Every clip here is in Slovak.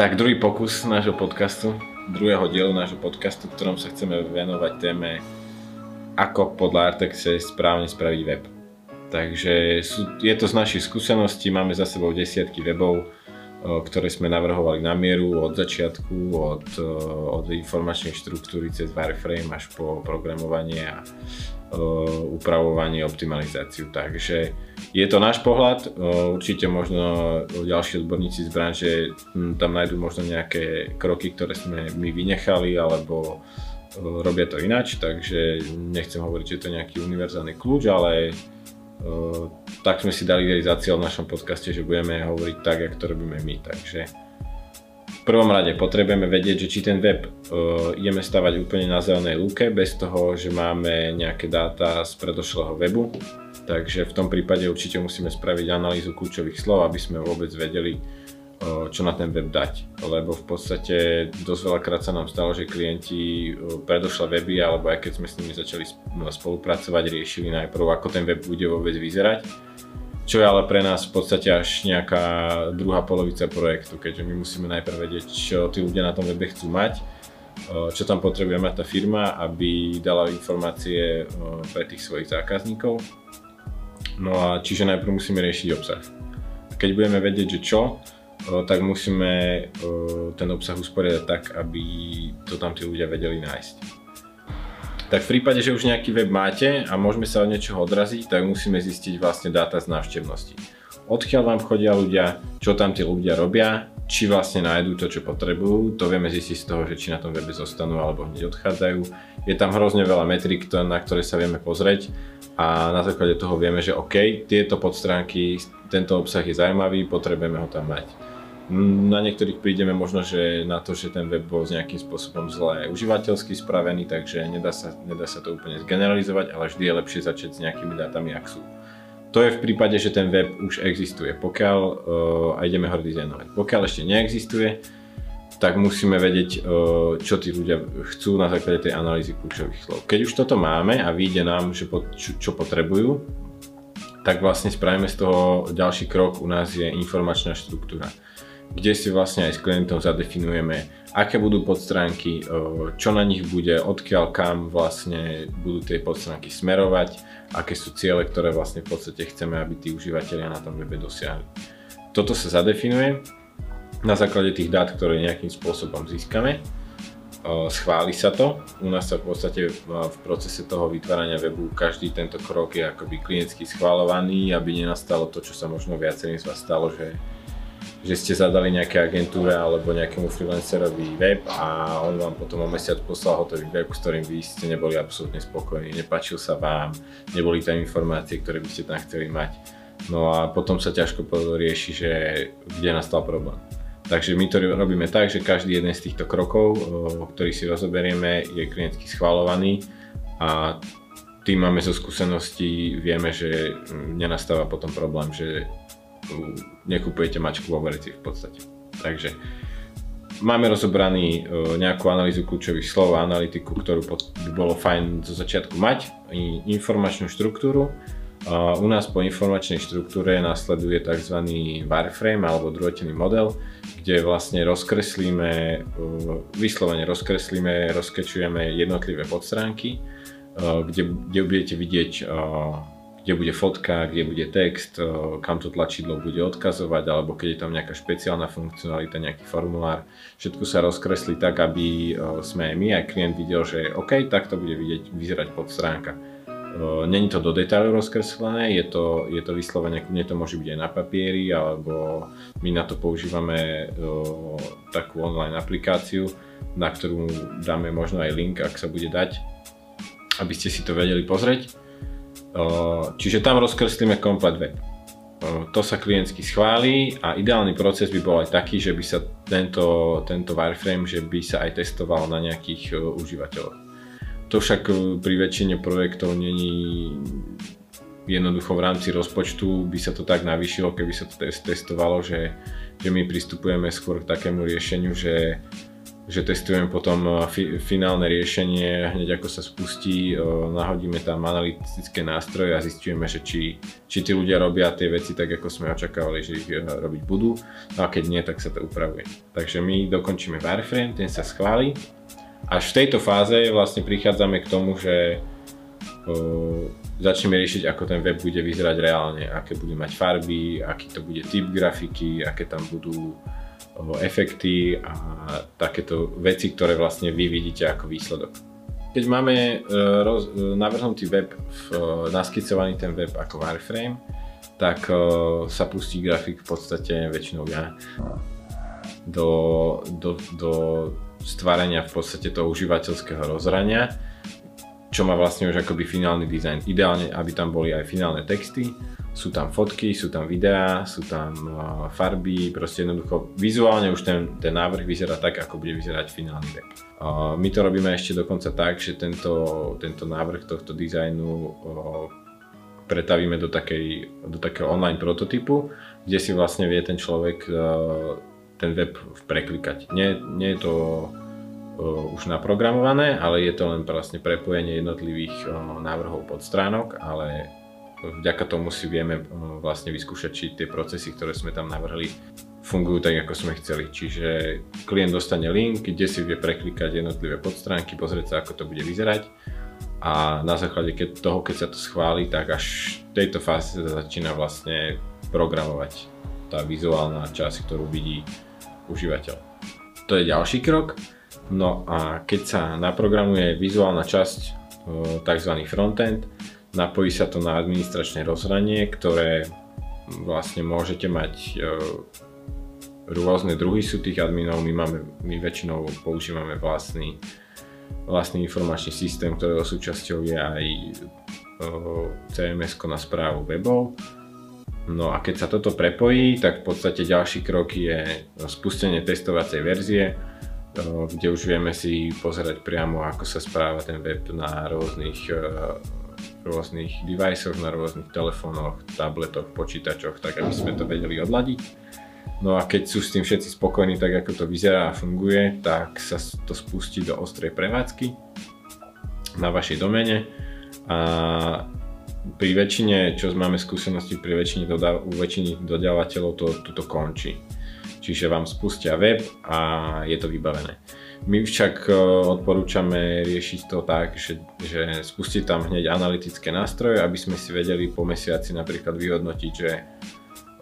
Tak druhý pokus nášho podcastu, druhého dielu nášho podcastu, v ktorom sa chceme venovať téme ako podľa Artexe správne spraviť web. Takže sú, je to z našich skúseností, máme za sebou desiatky webov, ktoré sme navrhovali na mieru od začiatku, od, od informačnej štruktúry cez wireframe až po programovanie a upravovanie, optimalizáciu. Takže je to náš pohľad, určite možno ďalší odborníci z branže tam nájdú možno nejaké kroky, ktoré sme my vynechali alebo robia to ináč, takže nechcem hovoriť, že to je nejaký univerzálny kľúč, ale tak sme si dali za cieľ v našom podcaste, že budeme hovoriť tak, ako to robíme my. Takže v prvom rade potrebujeme vedieť, že či ten web uh, ideme stavať úplne na zelenej lúke, bez toho, že máme nejaké dáta z predošlého webu. Takže v tom prípade určite musíme spraviť analýzu kľúčových slov, aby sme vôbec vedeli, čo na ten web dať. Lebo v podstate dosť veľakrát sa nám stalo, že klienti predošle weby, alebo aj keď sme s nimi začali no, spolupracovať, riešili najprv, ako ten web bude vôbec vyzerať. Čo je ale pre nás v podstate až nejaká druhá polovica projektu, keďže my musíme najprv vedieť, čo tí ľudia na tom webe chcú mať, čo tam potrebuje mať tá firma, aby dala informácie pre tých svojich zákazníkov. No a čiže najprv musíme riešiť obsah. Keď budeme vedieť, že čo, tak musíme ten obsah usporiadať tak, aby to tam tí ľudia vedeli nájsť. Tak v prípade, že už nejaký web máte a môžeme sa od niečoho odraziť, tak musíme zistiť vlastne dáta z návštevnosti. Odkiaľ vám chodia ľudia, čo tam tí ľudia robia, či vlastne nájdú to, čo potrebujú, to vieme zistiť z toho, že či na tom webe zostanú alebo hneď odchádzajú. Je tam hrozne veľa metrik, na ktoré sa vieme pozrieť a na základe toho vieme, že OK, tieto podstránky, tento obsah je zaujímavý, potrebujeme ho tam mať. Na niektorých prídeme možno, že na to, že ten web bol nejakým spôsobom zle užívateľsky spravený, takže nedá sa, nedá sa to úplne zgeneralizovať, ale vždy je lepšie začať s nejakými dátami, ak sú. To je v prípade, že ten web už existuje, pokiaľ uh, a ideme ho dizajnovať. Pokiaľ ešte neexistuje, tak musíme vedieť, uh, čo tí ľudia chcú na základe tej analýzy kľúčových slov. Keď už toto máme a vyjde nám, že po, čo, čo potrebujú, tak vlastne spravíme z toho ďalší krok, u nás je informačná štruktúra kde si vlastne aj s klientom zadefinujeme, aké budú podstránky, čo na nich bude, odkiaľ kam vlastne budú tie podstránky smerovať, aké sú ciele, ktoré vlastne v podstate chceme, aby tí užívateľia na tom webe dosiahli. Toto sa zadefinuje na základe tých dát, ktoré nejakým spôsobom získame. Schváli sa to. U nás sa v podstate v procese toho vytvárania webu každý tento krok je akoby klientsky schválovaný, aby nenastalo to, čo sa možno viacerým z vás stalo, že že ste zadali nejaké agentúre alebo nejakému freelancerovi web a on vám potom o mesiac poslal hotový web, s ktorým vy ste neboli absolútne spokojní, nepáčil sa vám, neboli tam informácie, ktoré by ste tam chceli mať. No a potom sa ťažko rieši, že kde nastal problém. Takže my to robíme tak, že každý jeden z týchto krokov, ktorý si rozoberieme, je klientsky schvalovaný a tým máme zo skúseností, vieme, že nenastáva potom problém, že nekupujete mačku vo verici v podstate. Takže máme rozobraný e, nejakú analýzu kľúčových slov a analytiku, ktorú by bolo fajn zo začiatku mať, informačnú štruktúru. U nás po informačnej štruktúre nasleduje tzv. wireframe alebo druhotený model, kde vlastne rozkreslíme, e, vyslovene rozkreslíme, rozkečujeme jednotlivé podstránky, e, kde, kde budete vidieť kde bude fotka, kde bude text, kam to tlačidlo bude odkazovať, alebo keď je tam nejaká špeciálna funkcionalita, nejaký formulár. Všetko sa rozkreslí tak, aby sme aj my, aj klient videl, že OK, tak to bude vidieť, vyzerať pod stránka. Není to do detailu rozkreslené, je to, je to vyslovene, kľudne to môže byť aj na papieri, alebo my na to používame takú online aplikáciu, na ktorú dáme možno aj link, ak sa bude dať, aby ste si to vedeli pozrieť. Čiže tam rozkreslíme komplet web. To sa klientsky schválí a ideálny proces by bol aj taký, že by sa tento, tento wireframe, že by sa aj testoval na nejakých užívateľoch. To však pri väčšine projektov není jednoducho v rámci rozpočtu by sa to tak navýšilo, keby sa to testovalo, že, že my pristupujeme skôr k takému riešeniu, že že testujeme potom e, fi- finálne riešenie, hneď ako sa spustí, e, nahodíme tam analytické nástroje a zistíme, že či, či tí ľudia robia tie veci tak, ako sme očakávali, že ich e, robiť budú, no a keď nie, tak sa to upravuje. Takže my dokončíme wireframe, ten sa schváli, až v tejto fáze vlastne prichádzame k tomu, že začneme riešiť, ako ten web bude vyzerať reálne, aké bude mať farby, aký to bude typ grafiky, aké tam budú efekty a takéto veci, ktoré vlastne vy vidíte ako výsledok. Keď máme e, roz, e, navrhnutý web, e, naskicovaný ten web ako wireframe, tak sa pustí grafik v podstate väčšinou ja do, do, do stvárania v podstate toho užívateľského rozhrania čo má vlastne už akoby finálny dizajn. Ideálne, aby tam boli aj finálne texty, sú tam fotky, sú tam videá, sú tam farby, proste jednoducho vizuálne už ten, ten návrh vyzerá tak, ako bude vyzerať finálny web. My to robíme ešte dokonca tak, že tento, tento návrh tohto dizajnu pretavíme do, takej, do takého online prototypu, kde si vlastne vie ten človek ten web preklikať. Nie, nie je to už naprogramované, ale je to len vlastne prepojenie jednotlivých návrhov podstránok, ale vďaka tomu si vieme vlastne vyskúšať, či tie procesy, ktoré sme tam navrhli, fungujú tak, ako sme chceli. Čiže klient dostane link, kde si vie preklikať jednotlivé podstránky, pozrieť sa, ako to bude vyzerať a na základe toho, keď sa to schváli, tak až v tejto fáze sa začína vlastne programovať tá vizuálna časť, ktorú vidí užívateľ. To je ďalší krok. No a keď sa naprogramuje vizuálna časť, tzv. frontend, napojí sa to na administračné rozhranie, ktoré vlastne môžete mať rôzne druhy sú tých adminov, my, máme, my väčšinou používame vlastný, vlastný informačný systém, ktorého súčasťou je aj CMS na správu webov. No a keď sa toto prepojí, tak v podstate ďalší krok je spustenie testovacej verzie, kde už vieme si pozerať priamo, ako sa správa ten web na rôznych, e, rôznych deviceoch, na rôznych telefónoch, tabletoch, počítačoch, tak aby sme to vedeli odladiť. No a keď sú s tým všetci spokojní, tak ako to vyzerá a funguje, tak sa to spustí do ostrej prevádzky na vašej domene a pri väčšine, čo máme skúsenosti, pri väčšine dodáv- u väčšiny dodávateľov to, to končí čiže vám spustia web a je to vybavené. My však e, odporúčame riešiť to tak, že, že spustiť tam hneď analytické nástroje, aby sme si vedeli po mesiaci napríklad vyhodnotiť, že e,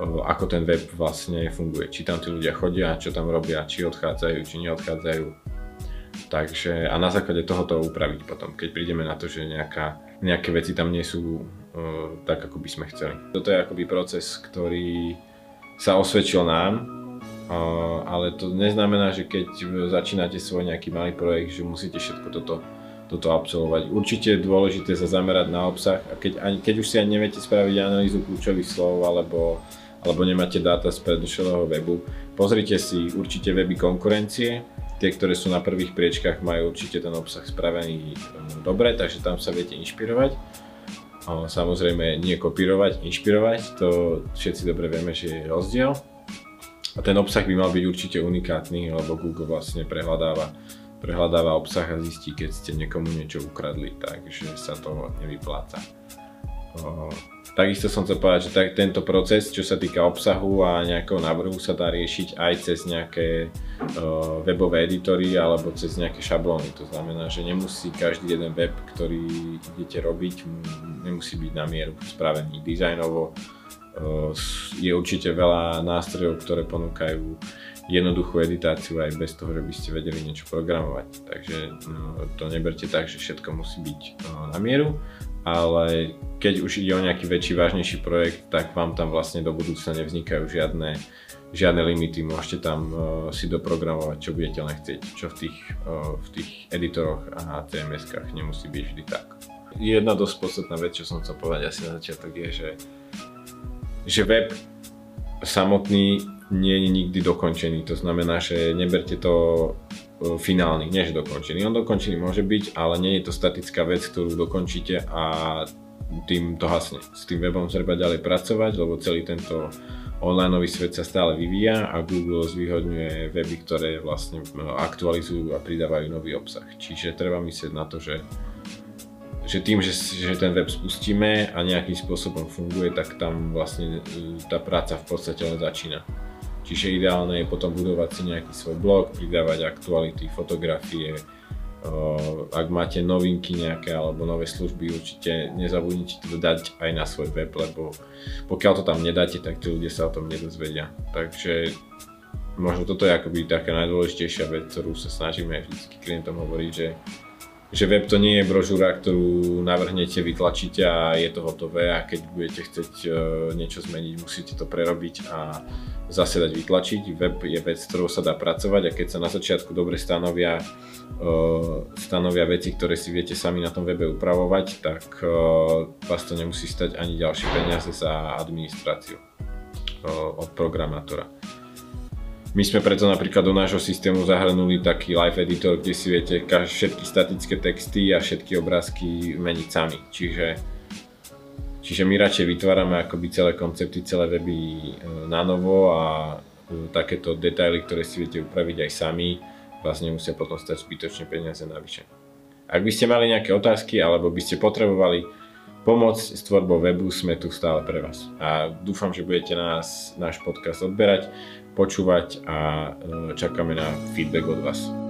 ako ten web vlastne funguje. Či tam tí ľudia chodia, čo tam robia, či odchádzajú, či neodchádzajú. Takže a na základe toho to upraviť potom, keď prídeme na to, že nejaká, nejaké veci tam nie sú uh, tak, ako by sme chceli. Toto je akoby proces, ktorý sa osvedčil nám, ale to neznamená, že keď začínate svoj nejaký malý projekt, že musíte všetko toto, toto absolvovať. Určite je dôležité sa zamerať na obsah a keď, ani, keď už si ani neviete spraviť analýzu kľúčových slov alebo, alebo nemáte dáta z predošlého webu, pozrite si určite weby konkurencie, tie, ktoré sú na prvých priečkách, majú určite ten obsah spravený um, dobre, takže tam sa viete inšpirovať. Samozrejme nie kopírovať, inšpirovať, to všetci dobre vieme, že je rozdiel a ten obsah by mal byť určite unikátny, lebo Google vlastne prehľadáva, prehľadáva obsah a zistí, keď ste niekomu niečo ukradli, takže sa to nevypláca. Takisto som chcel povedať, že tak, tento proces, čo sa týka obsahu a nejakého návrhu sa dá riešiť aj cez nejaké uh, webové editory alebo cez nejaké šablóny. To znamená, že nemusí každý jeden web, ktorý idete robiť, nemusí byť na mieru spravený dizajnovo, je určite veľa nástrojov, ktoré ponúkajú jednoduchú editáciu aj bez toho, že by ste vedeli niečo programovať. Takže no, to neberte tak, že všetko musí byť no, na mieru, ale keď už ide o nejaký väčší, vážnejší projekt, tak vám tam vlastne do budúcna nevznikajú žiadne, žiadne limity. Môžete tam uh, si doprogramovať, čo budete len chcieť, čo v tých, uh, v tých editoroch a CMS-kách nemusí byť vždy tak. Jedna dosť podstatná vec, čo som chcel povedať asi na začiatok je, že že web samotný nie je nikdy dokončený. To znamená, že neberte to finálny, nie že dokončený. On dokončený môže byť, ale nie je to statická vec, ktorú dokončíte a tým to hasne. S tým webom treba ďalej pracovať, lebo celý tento online svet sa stále vyvíja a Google zvýhodňuje weby, ktoré vlastne aktualizujú a pridávajú nový obsah. Čiže treba myslieť na to, že že tým, že, že ten web spustíme a nejakým spôsobom funguje, tak tam vlastne e, tá práca v podstate len začína. Čiže ideálne je potom budovať si nejaký svoj blog, pridávať aktuality, fotografie, ak máte novinky nejaké alebo nové služby, určite nezabudnite to dať aj na svoj web, lebo pokiaľ to tam nedáte, tak tí ľudia sa o tom nedozvedia. Takže možno toto je akoby taká najdôležitejšia vec, ktorú sa snažíme vždy klientom hovoriť, že že web to nie je brožúra, ktorú navrhnete, vytlačíte a je to hotové a keď budete chcieť e, niečo zmeniť, musíte to prerobiť a zase dať vytlačiť. Web je vec, s ktorou sa dá pracovať a keď sa na začiatku dobre stanovia, e, stanovia veci, ktoré si viete sami na tom webe upravovať, tak e, vás to nemusí stať ani ďalšie peniaze za administráciu od programátora. My sme preto napríklad do nášho systému zahrnuli taký live editor, kde si viete všetky statické texty a všetky obrázky meniť sami. Čiže, čiže my radšej vytvárame akoby celé koncepty, celé weby e, na novo a e, takéto detaily, ktoré si viete upraviť aj sami, vás nemusia potom stať zbytočne peniaze navyše. Ak by ste mali nejaké otázky alebo by ste potrebovali pomoc s tvorbou webu, sme tu stále pre vás. A dúfam, že budete nás, náš podcast odberať počúvať a e, čakáme na feedback od vás.